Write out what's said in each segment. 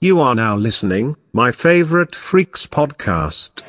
You are now listening, my favorite Freaks podcast.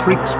Freaks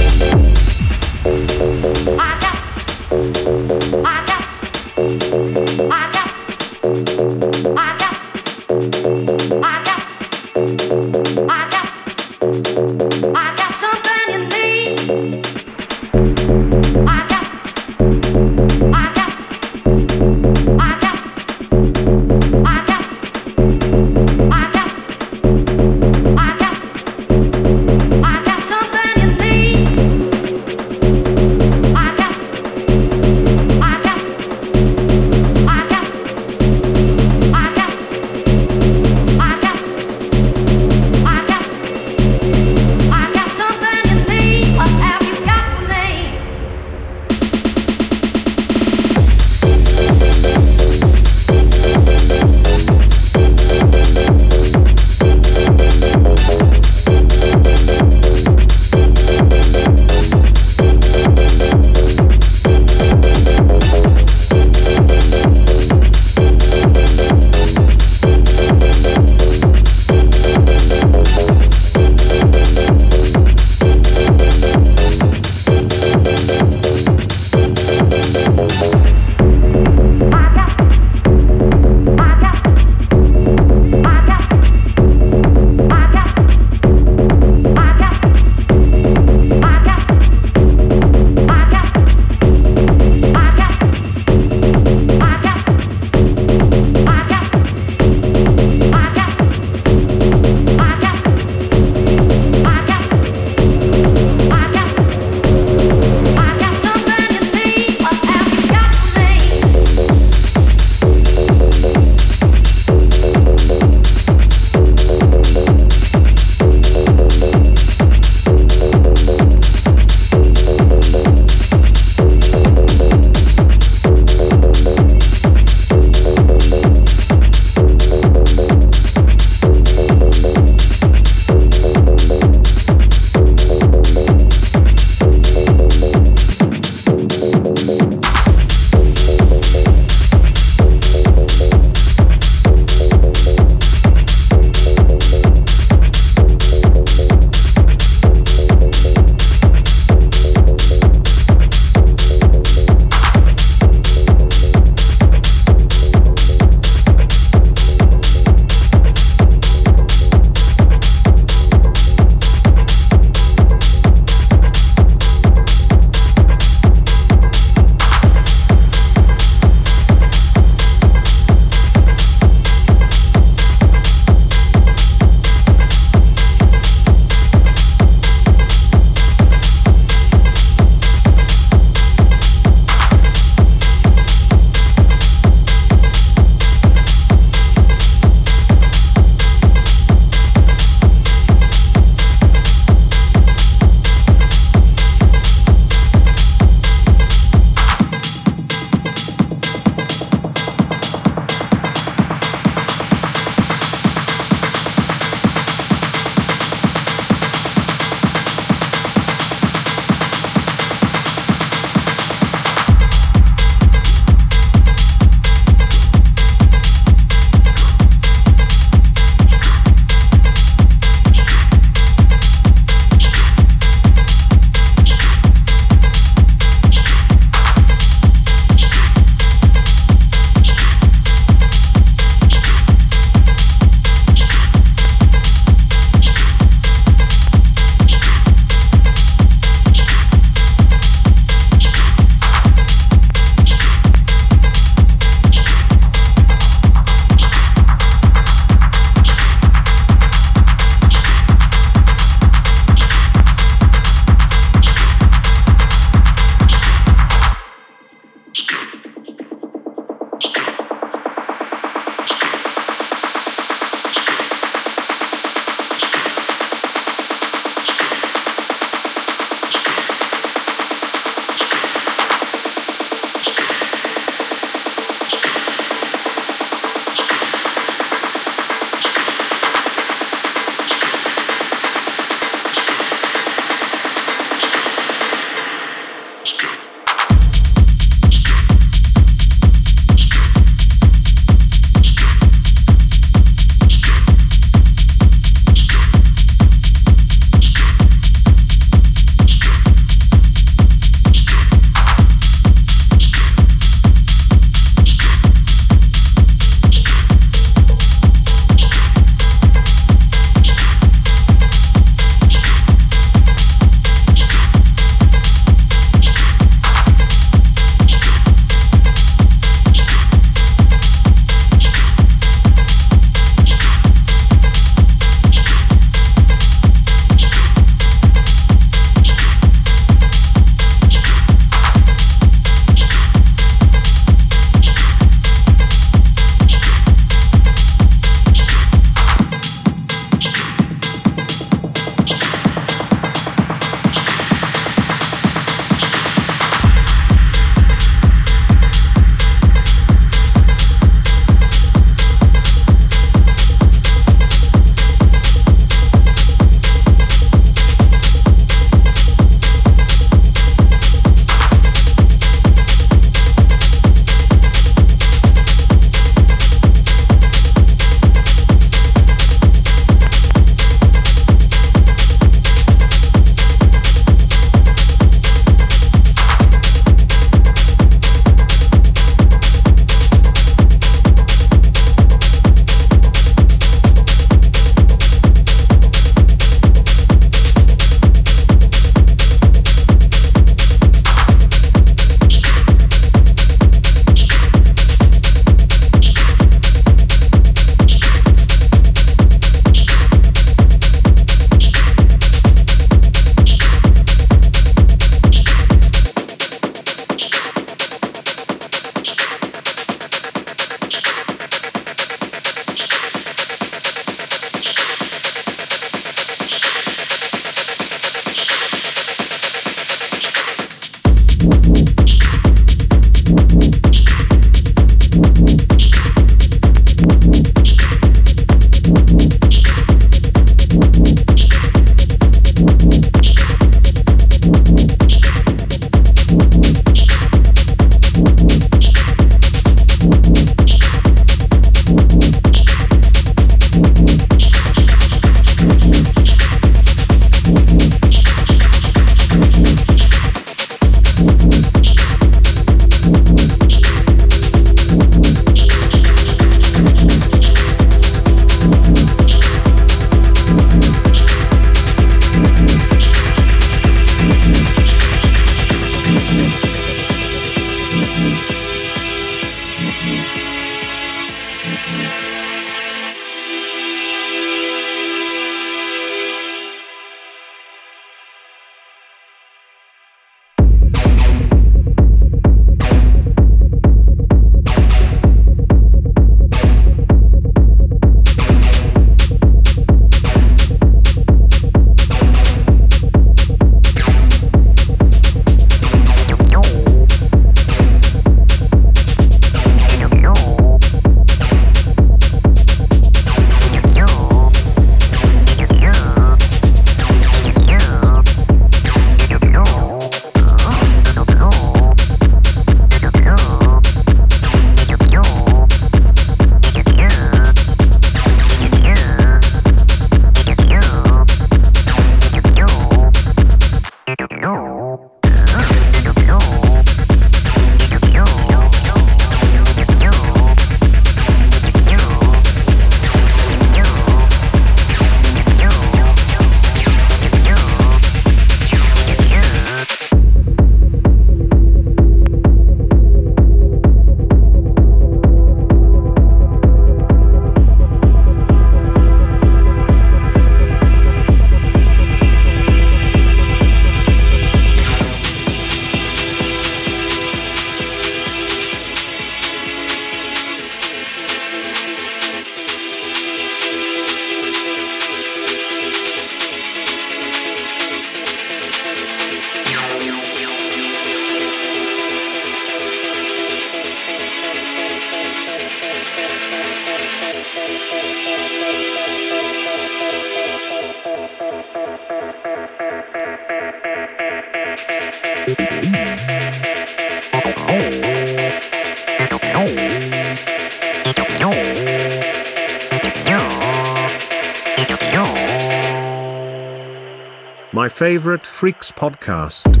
favorite Freaks podcast.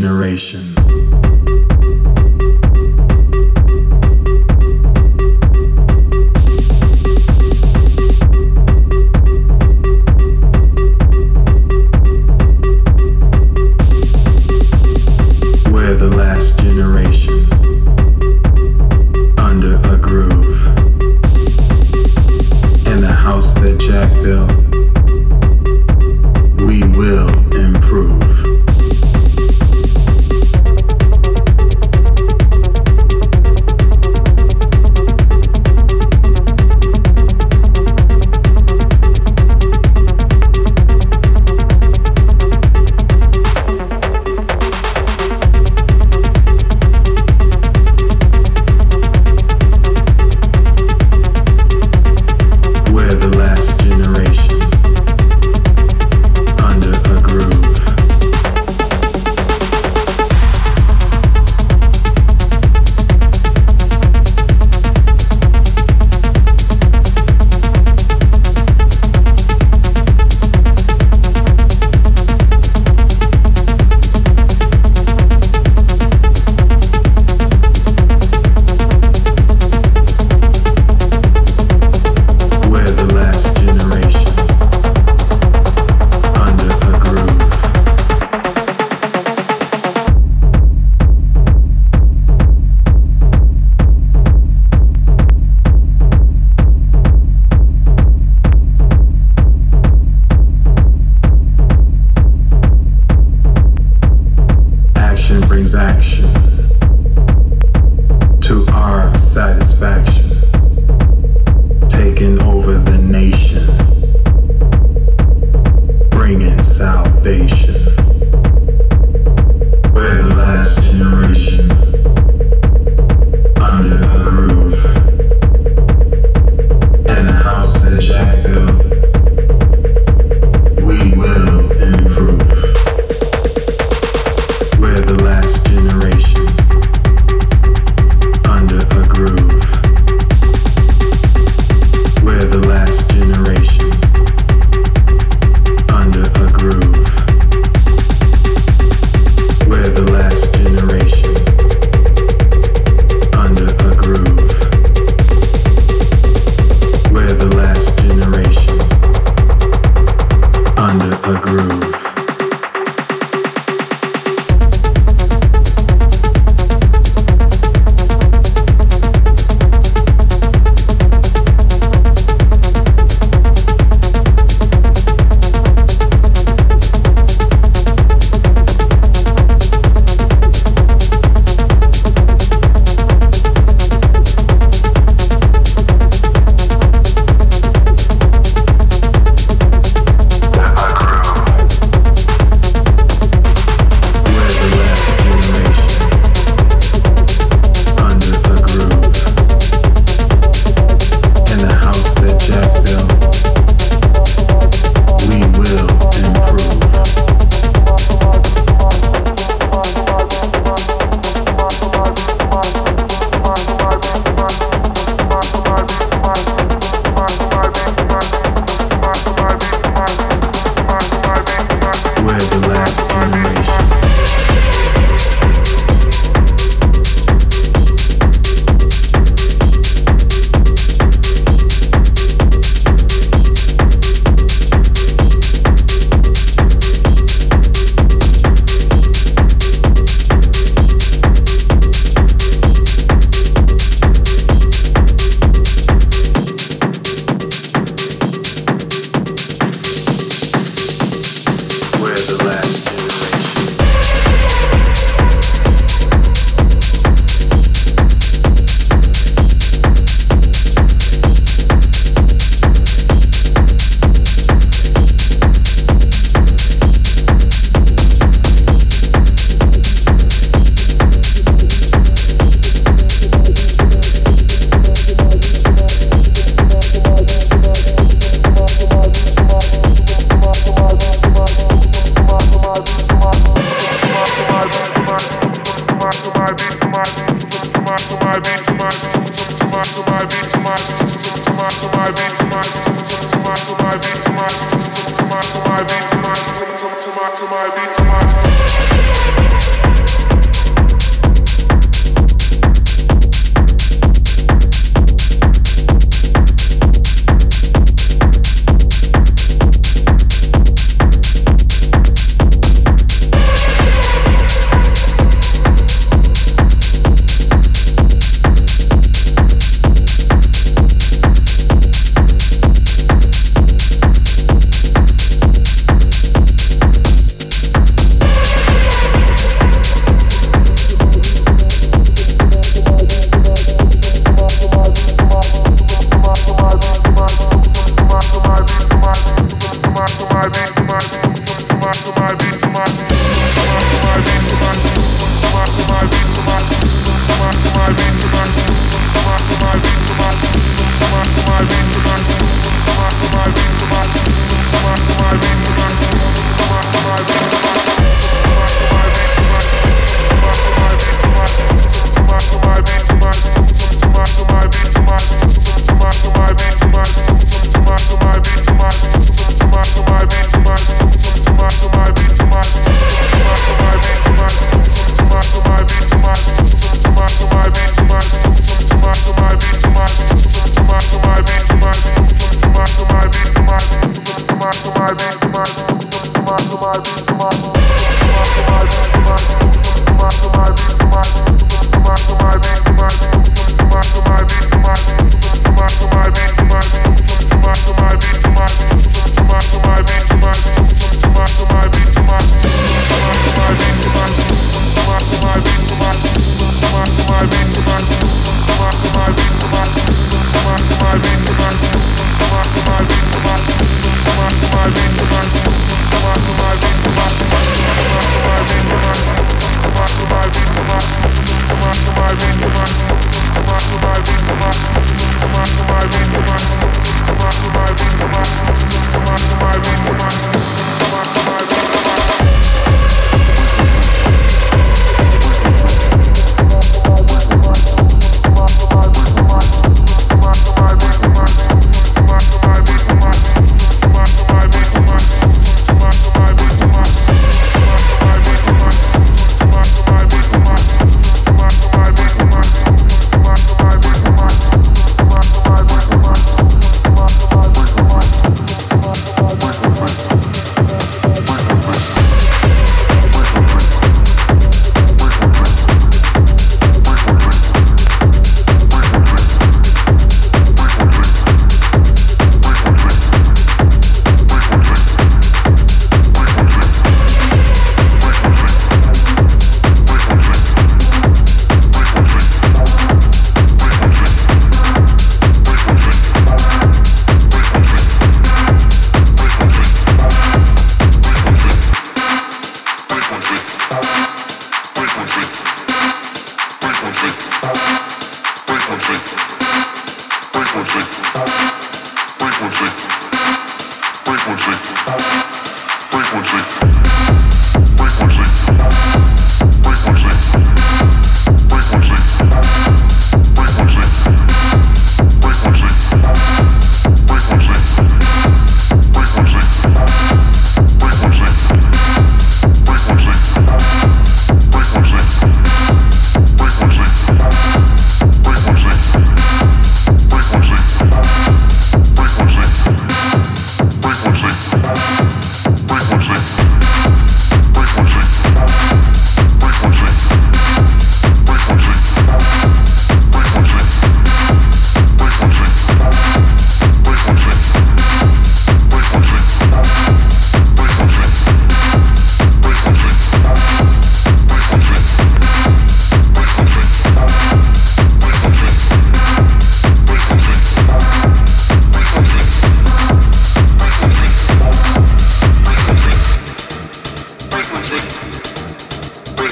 Generation.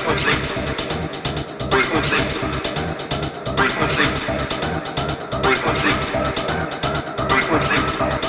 frequency, frequency, frequency.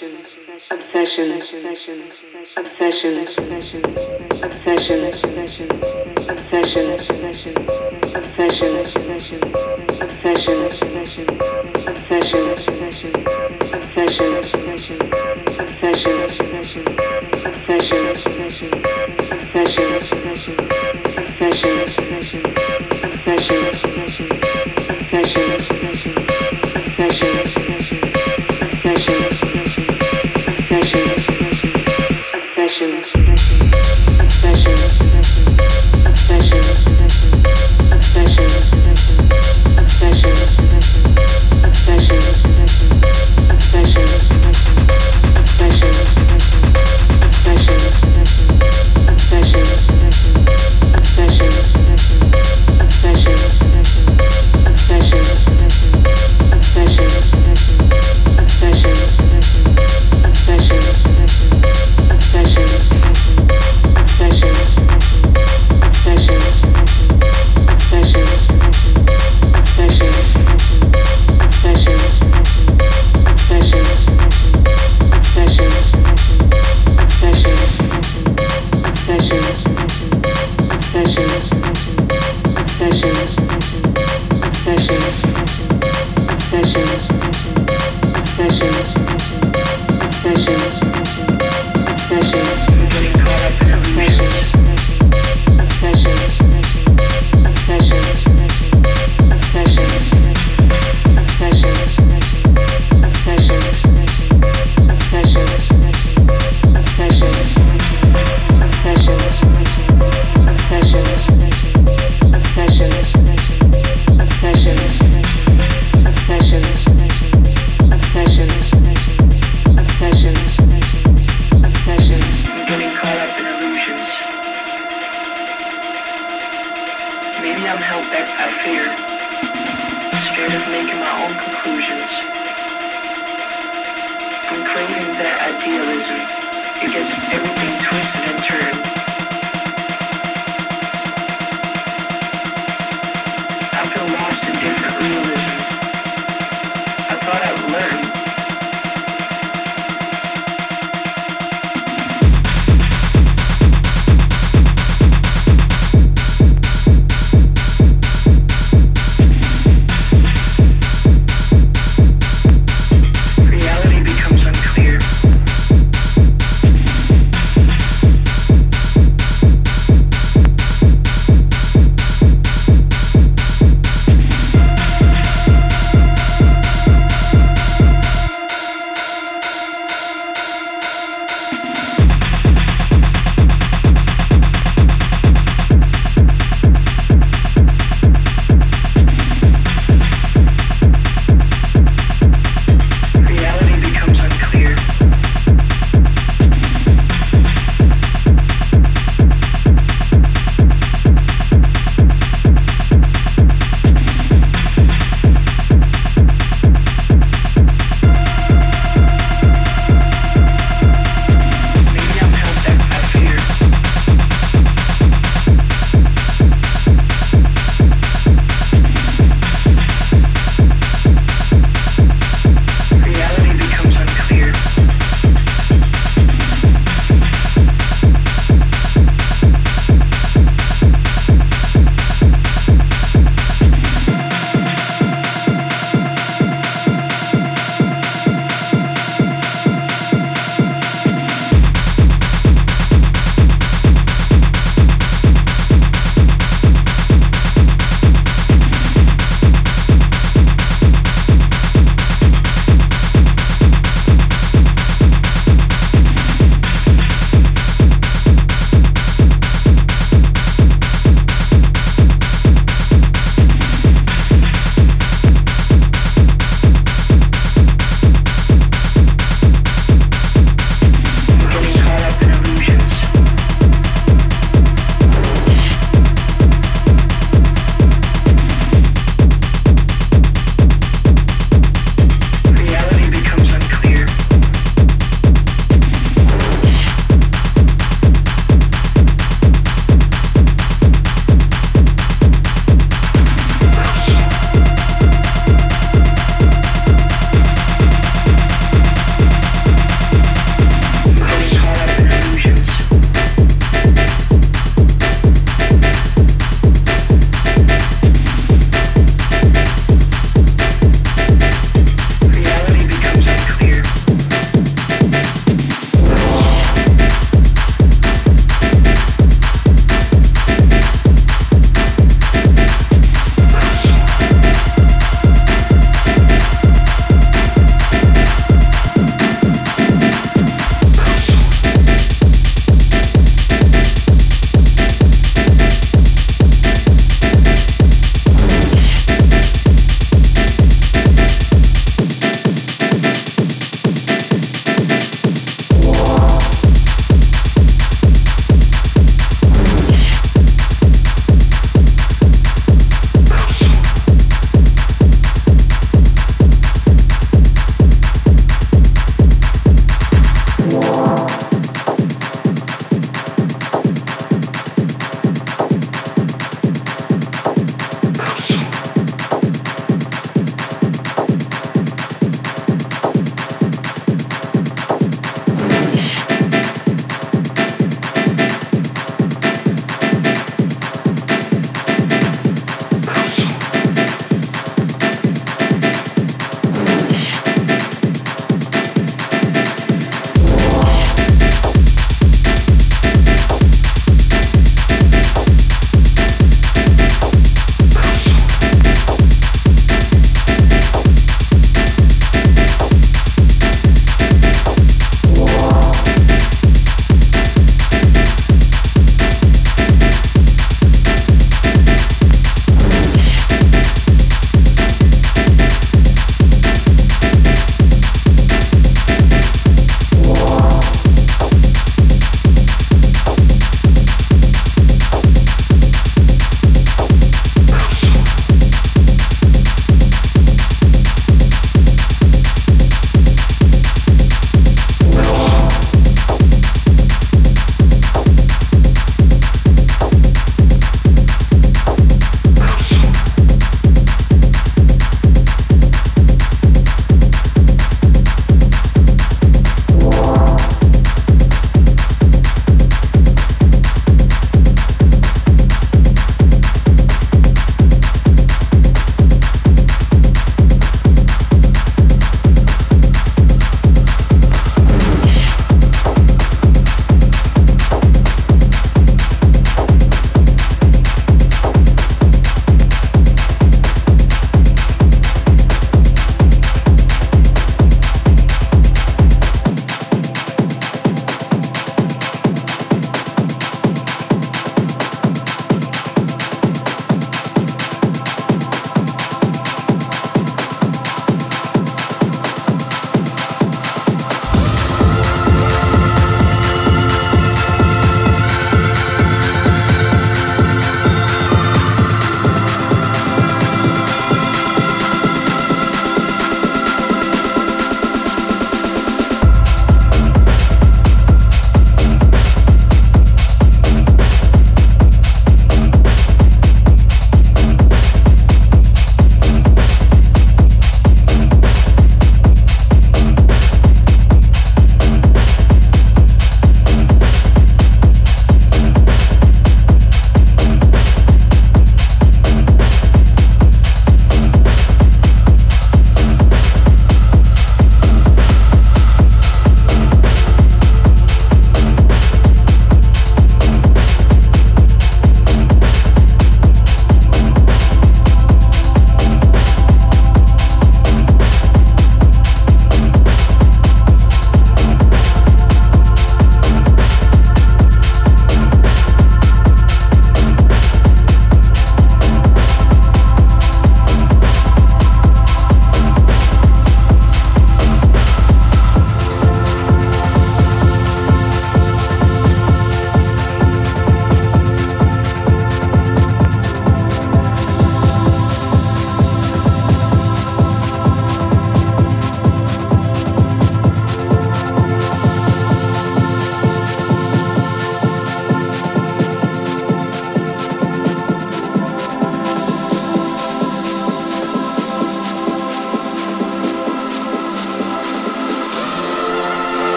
obsession, obsession, obsession, obsession, obsession, obsession, obsession, obsession, obsession, obsession, obsession, obsession, obsession, obsession, obsession, obsession, obsession, obsession.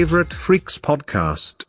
Favorite Freaks podcast.